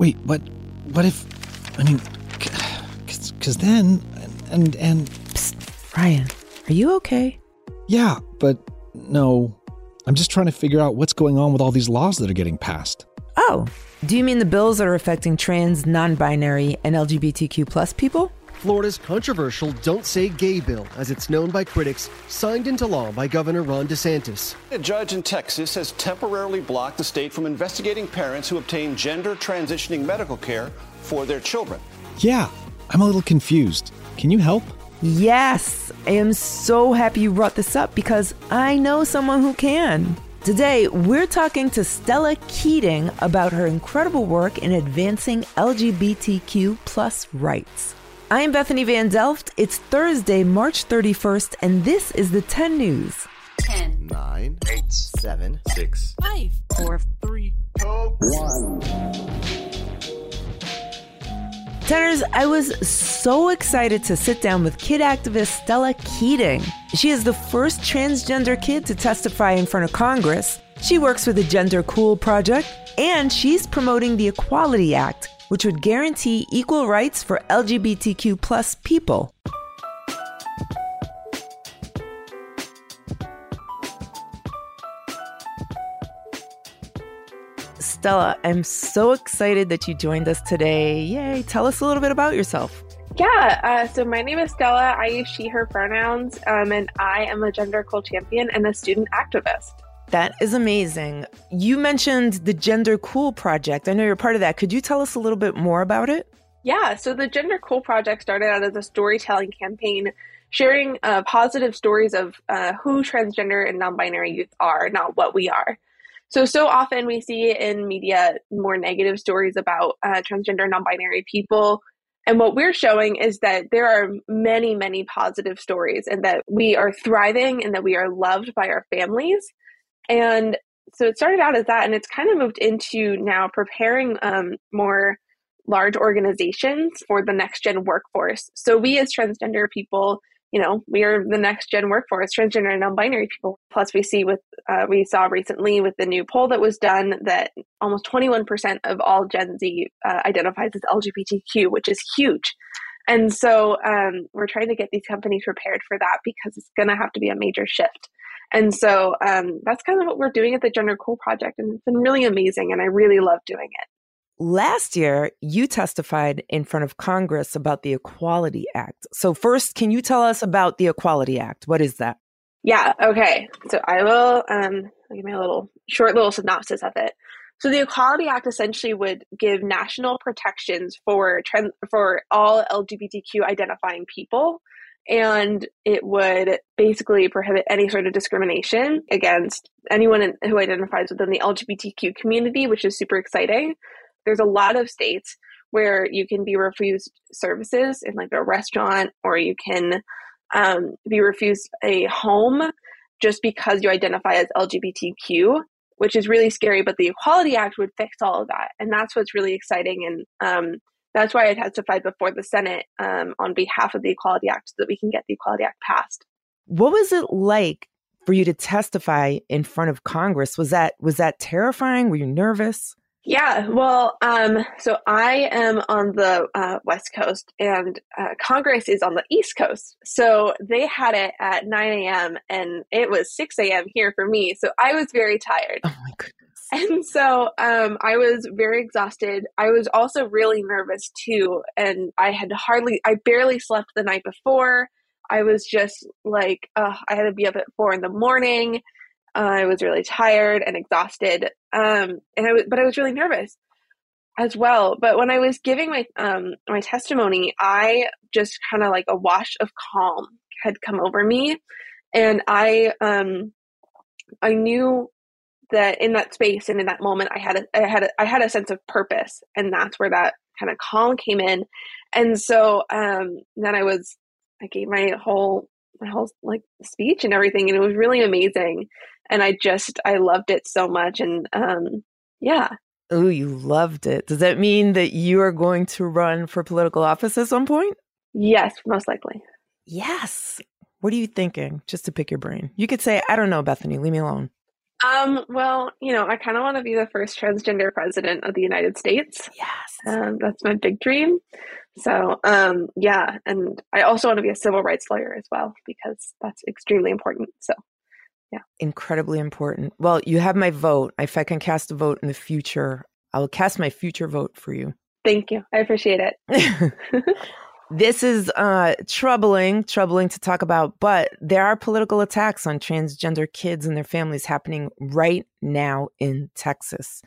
Wait, what? What if? I mean, because then, and and. Psst, Ryan, are you okay? Yeah, but no. I'm just trying to figure out what's going on with all these laws that are getting passed. Oh, do you mean the bills that are affecting trans, non-binary, and LGBTQ plus people? Florida's controversial Don't Say Gay bill, as it's known by critics, signed into law by Governor Ron DeSantis. A judge in Texas has temporarily blocked the state from investigating parents who obtain gender transitioning medical care for their children. Yeah, I'm a little confused. Can you help? Yes, I am so happy you brought this up because I know someone who can. Today, we're talking to Stella Keating about her incredible work in advancing LGBTQ plus rights. I am Bethany Van Delft. It's Thursday, March 31st, and this is the 10 News. 10, 9, 8, 7, 6, 5, 4, 3, 2, 1. Tenors, I was so excited to sit down with kid activist Stella Keating. She is the first transgender kid to testify in front of Congress. She works with the Gender Cool Project, and she's promoting the Equality Act, which would guarantee equal rights for LGBTQ plus people. Stella, I'm so excited that you joined us today. Yay. Tell us a little bit about yourself. Yeah, uh, so my name is Stella. I use she, her pronouns, um, and I am a gender cool champion and a student activist. That is amazing. You mentioned the Gender Cool Project. I know you're part of that. Could you tell us a little bit more about it? Yeah, so the Gender Cool Project started out as a storytelling campaign sharing uh, positive stories of uh, who transgender and non binary youth are, not what we are. So, so often we see in media more negative stories about uh, transgender, non binary people. And what we're showing is that there are many, many positive stories and that we are thriving and that we are loved by our families. And so it started out as that, and it's kind of moved into now preparing um, more large organizations for the next gen workforce. So we as transgender people you know, we are the next gen workforce, transgender and non-binary people. Plus, we see with uh, we saw recently with the new poll that was done that almost 21% of all Gen Z uh, identifies as LGBTQ, which is huge. And so um, we're trying to get these companies prepared for that because it's going to have to be a major shift. And so um, that's kind of what we're doing at the Gender Cool Project, and it's been really amazing, and I really love doing it. Last year, you testified in front of Congress about the Equality Act. So, first, can you tell us about the Equality Act? What is that? Yeah, okay. So, I will um, give me a little short little synopsis of it. So, the Equality Act essentially would give national protections for trend, for all LGBTQ identifying people, and it would basically prohibit any sort of discrimination against anyone who identifies within the LGBTQ community, which is super exciting. There's a lot of states where you can be refused services in like a restaurant or you can um, be refused a home just because you identify as lgbtq which is really scary but the equality act would fix all of that. And that's what's really exciting and um, that's why i testified before the senate um, on behalf of the equality act so that we can get the equality act passed what was it like for you to testify in front of congress was that was that terrifying were you nervous yeah, well, um, so I am on the uh, West Coast and uh, Congress is on the East Coast. So they had it at 9 a.m. and it was 6 a.m. here for me. So I was very tired. Oh my goodness. And so um, I was very exhausted. I was also really nervous too. And I had hardly, I barely slept the night before. I was just like, uh, I had to be up at four in the morning. I was really tired and exhausted, um, and I was, but I was really nervous as well. But when I was giving my um, my testimony, I just kind of like a wash of calm had come over me, and I um, I knew that in that space and in that moment, I had a, I had a, I had a sense of purpose, and that's where that kind of calm came in. And so um, then I was I gave my whole my whole like speech and everything, and it was really amazing and I just I loved it so much and um yeah. Oh, you loved it. Does that mean that you are going to run for political office at some point? Yes, most likely. Yes. What are you thinking? Just to pick your brain. You could say, I don't know, Bethany, leave me alone. Um, well, you know, I kind of want to be the first transgender president of the United States. Yes. Um, that's my big dream. So, um, yeah, and I also want to be a civil rights lawyer as well because that's extremely important. So, yeah. Incredibly important. Well, you have my vote. If I can cast a vote in the future, I will cast my future vote for you. Thank you. I appreciate it. this is uh, troubling, troubling to talk about, but there are political attacks on transgender kids and their families happening right now in Texas.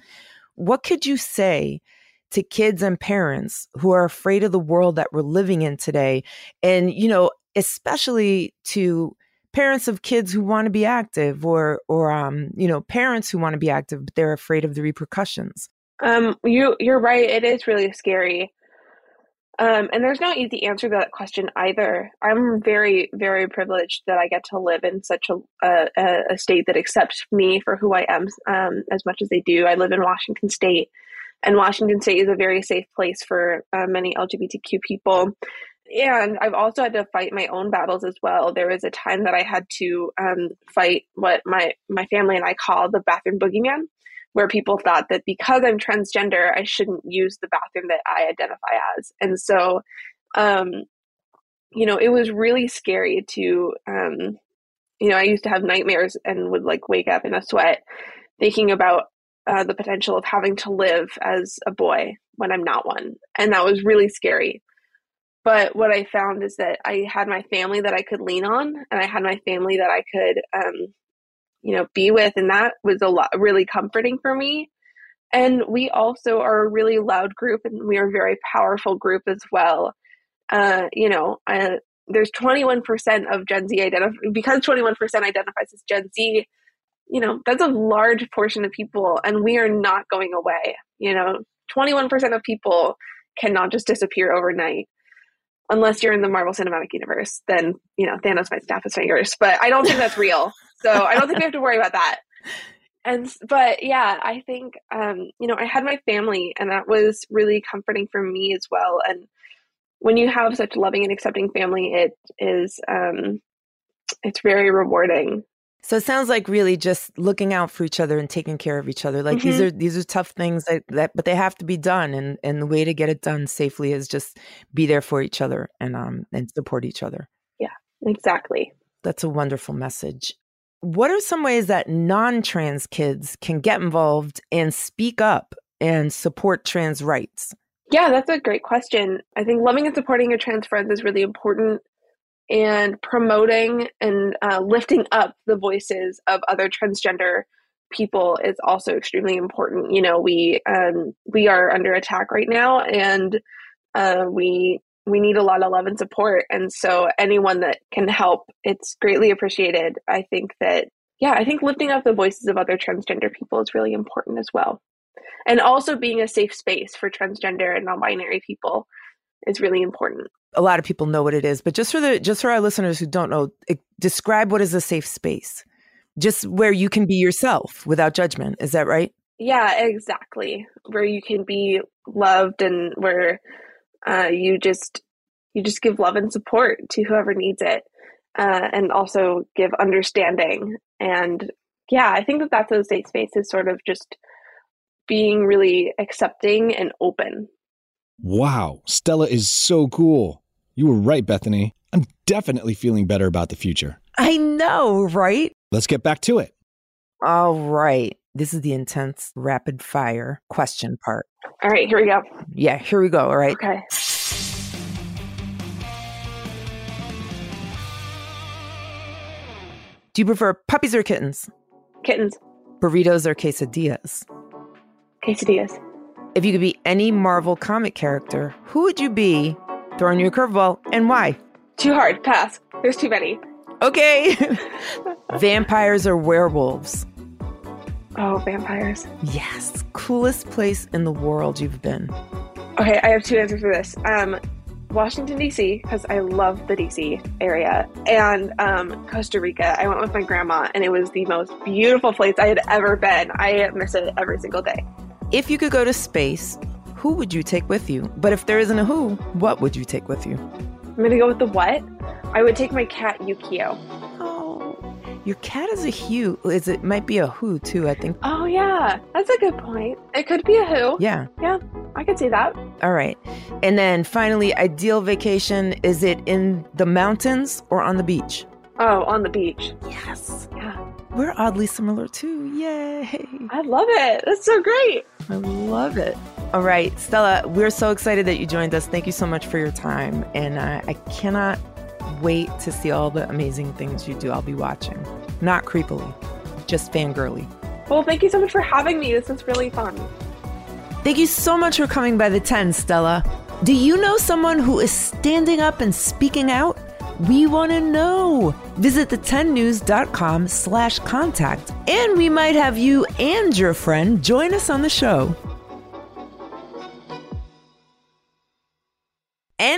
What could you say to kids and parents who are afraid of the world that we're living in today? And, you know, especially to parents of kids who want to be active or or um, you know, parents who want to be active but they're afraid of the repercussions. Um, you you're right. It is really scary. Um, and there's no easy answer to that question either. I'm very, very privileged that I get to live in such a, a, a state that accepts me for who I am um, as much as they do. I live in Washington State, and Washington State is a very safe place for uh, many LGBTQ people. And I've also had to fight my own battles as well. There was a time that I had to um, fight what my my family and I call the bathroom boogeyman where people thought that because I'm transgender, I shouldn't use the bathroom that I identify as. And so, um, you know, it was really scary to, um, you know, I used to have nightmares and would like wake up in a sweat thinking about uh, the potential of having to live as a boy when I'm not one. And that was really scary. But what I found is that I had my family that I could lean on, and I had my family that I could um, you know be with and that was a lot really comforting for me. And we also are a really loud group and we are a very powerful group as well. Uh, you know uh, there's 21% of gen z identify because 21% identifies as gen z you know that's a large portion of people and we are not going away. You know 21% of people cannot just disappear overnight unless you're in the Marvel Cinematic Universe, then you know Thanos might snap his fingers. But I don't think that's real, so I don't think we have to worry about that. And but yeah, I think um, you know I had my family, and that was really comforting for me as well. And when you have such loving and accepting family, it is um, it's very rewarding so it sounds like really just looking out for each other and taking care of each other. Like mm-hmm. these are these are tough things that, that but they have to be done and and the way to get it done safely is just be there for each other and um and support each other. Yeah, exactly. That's a wonderful message. What are some ways that non-trans kids can get involved and speak up and support trans rights? Yeah, that's a great question. I think loving and supporting your trans friends is really important and promoting and uh, lifting up the voices of other transgender people is also extremely important. You know, we um, we are under attack right now, and uh, we we need a lot of love and support. And so, anyone that can help, it's greatly appreciated. I think that yeah, I think lifting up the voices of other transgender people is really important as well, and also being a safe space for transgender and non-binary people is really important a lot of people know what it is, but just for the just for our listeners who don't know, describe what is a safe space. Just where you can be yourself without judgment. Is that right? Yeah, exactly. Where you can be loved and where uh, you just you just give love and support to whoever needs it, uh, and also give understanding. And yeah, I think that that's a safe space is sort of just being really accepting and open. Wow, Stella is so cool. You were right, Bethany. I'm definitely feeling better about the future. I know, right? Let's get back to it. All right. This is the intense rapid fire question part. All right, here we go. Yeah, here we go. All right. Okay. Do you prefer puppies or kittens? Kittens. Burritos or quesadillas? Quesadillas. If you could be any Marvel comic character, who would you be Throwing you a curveball, and why? Too hard. Pass. There's too many. Okay. vampires or werewolves? Oh, vampires. Yes. Coolest place in the world you've been. Okay, I have two answers for this. Um, Washington D.C. because I love the D.C. area, and um, Costa Rica. I went with my grandma, and it was the most beautiful place I had ever been. I miss it every single day. If you could go to space, who would you take with you? But if there isn't a who, what would you take with you? I'm gonna go with the what. I would take my cat Yukio. Oh, Your cat is a Hugh. Is it might be a who too? I think. Oh yeah, that's a good point. It could be a who. Yeah. Yeah, I could see that. All right. And then finally, ideal vacation. Is it in the mountains or on the beach? Oh, on the beach. Yes. Yeah, We're oddly similar too. Yay. I love it. That's so great. I love it. All right, Stella, we're so excited that you joined us. Thank you so much for your time. And uh, I cannot wait to see all the amazing things you do. I'll be watching. Not creepily, just fangirly. Well, thank you so much for having me. This was really fun. Thank you so much for coming by the 10, Stella. Do you know someone who is standing up and speaking out? We want to know. Visit the10news.com slash contact, and we might have you and your friend join us on the show.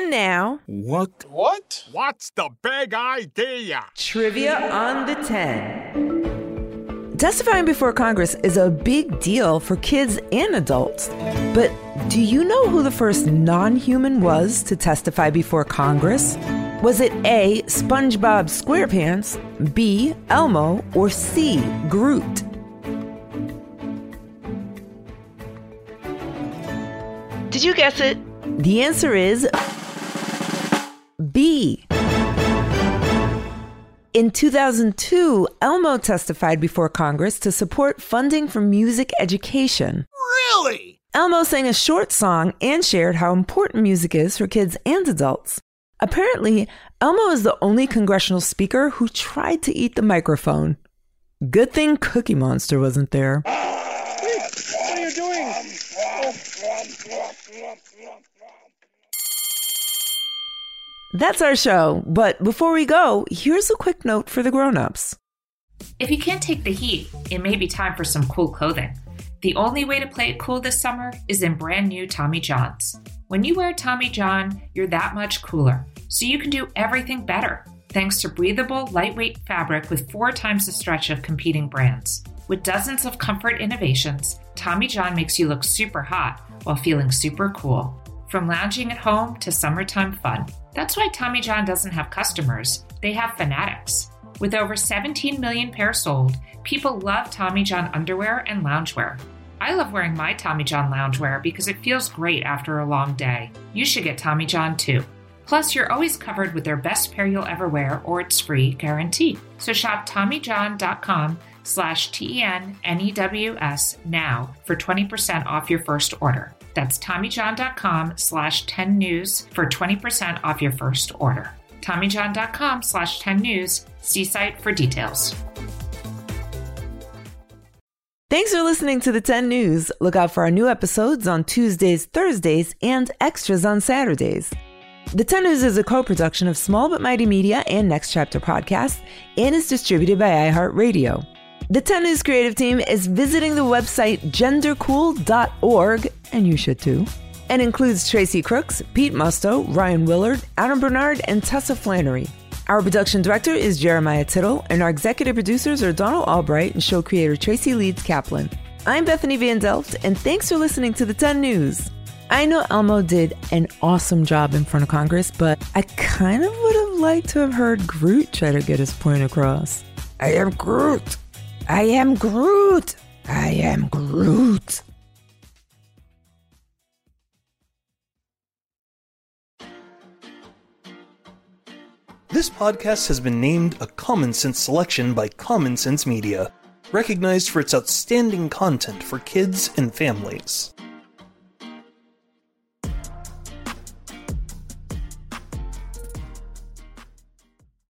And now, What? What? What's the big idea? trivia on the 10. Testifying before Congress is a big deal for kids and adults. But do you know who the first non human was to testify before Congress? Was it A. SpongeBob SquarePants, B. Elmo, or C. Groot? Did you guess it? The answer is In 2002, Elmo testified before Congress to support funding for music education. Really? Elmo sang a short song and shared how important music is for kids and adults. Apparently, Elmo is the only congressional speaker who tried to eat the microphone. Good thing Cookie Monster wasn't there. What are you doing? That's our show, but before we go, here's a quick note for the grown-ups. If you can't take the heat, it may be time for some cool clothing. The only way to play it cool this summer is in brand new Tommy Johns. When you wear Tommy John, you're that much cooler, so you can do everything better thanks to breathable, lightweight fabric with four times the stretch of competing brands. With dozens of comfort innovations, Tommy John makes you look super hot while feeling super cool. From lounging at home to summertime fun. That's why Tommy John doesn't have customers, they have fanatics. With over 17 million pairs sold, people love Tommy John underwear and loungewear. I love wearing my Tommy John loungewear because it feels great after a long day. You should get Tommy John too. Plus, you're always covered with their best pair you'll ever wear or it's free guarantee. So shop TommyJohn.com slash T-E-N-N-E-W-S now for 20% off your first order. That's TommyJohn.com slash 10 news for 20% off your first order. TommyJohn.com slash 10 news. See site for details. Thanks for listening to the 10 News. Look out for our new episodes on Tuesdays, Thursdays, and extras on Saturdays. The 10 News is a co production of Small But Mighty Media and Next Chapter Podcast and is distributed by iHeartRadio. The 10 News creative team is visiting the website gendercool.org, and you should too, and includes Tracy Crooks, Pete Musto, Ryan Willard, Adam Bernard, and Tessa Flannery. Our production director is Jeremiah Tittle, and our executive producers are Donald Albright and show creator Tracy Leeds Kaplan. I'm Bethany Van Delft, and thanks for listening to the 10 News. I know Elmo did an awesome job in front of Congress, but I kind of would have liked to have heard Groot try to get his point across. I am Groot. I am Groot. I am Groot. This podcast has been named a Common Sense selection by Common Sense Media, recognized for its outstanding content for kids and families.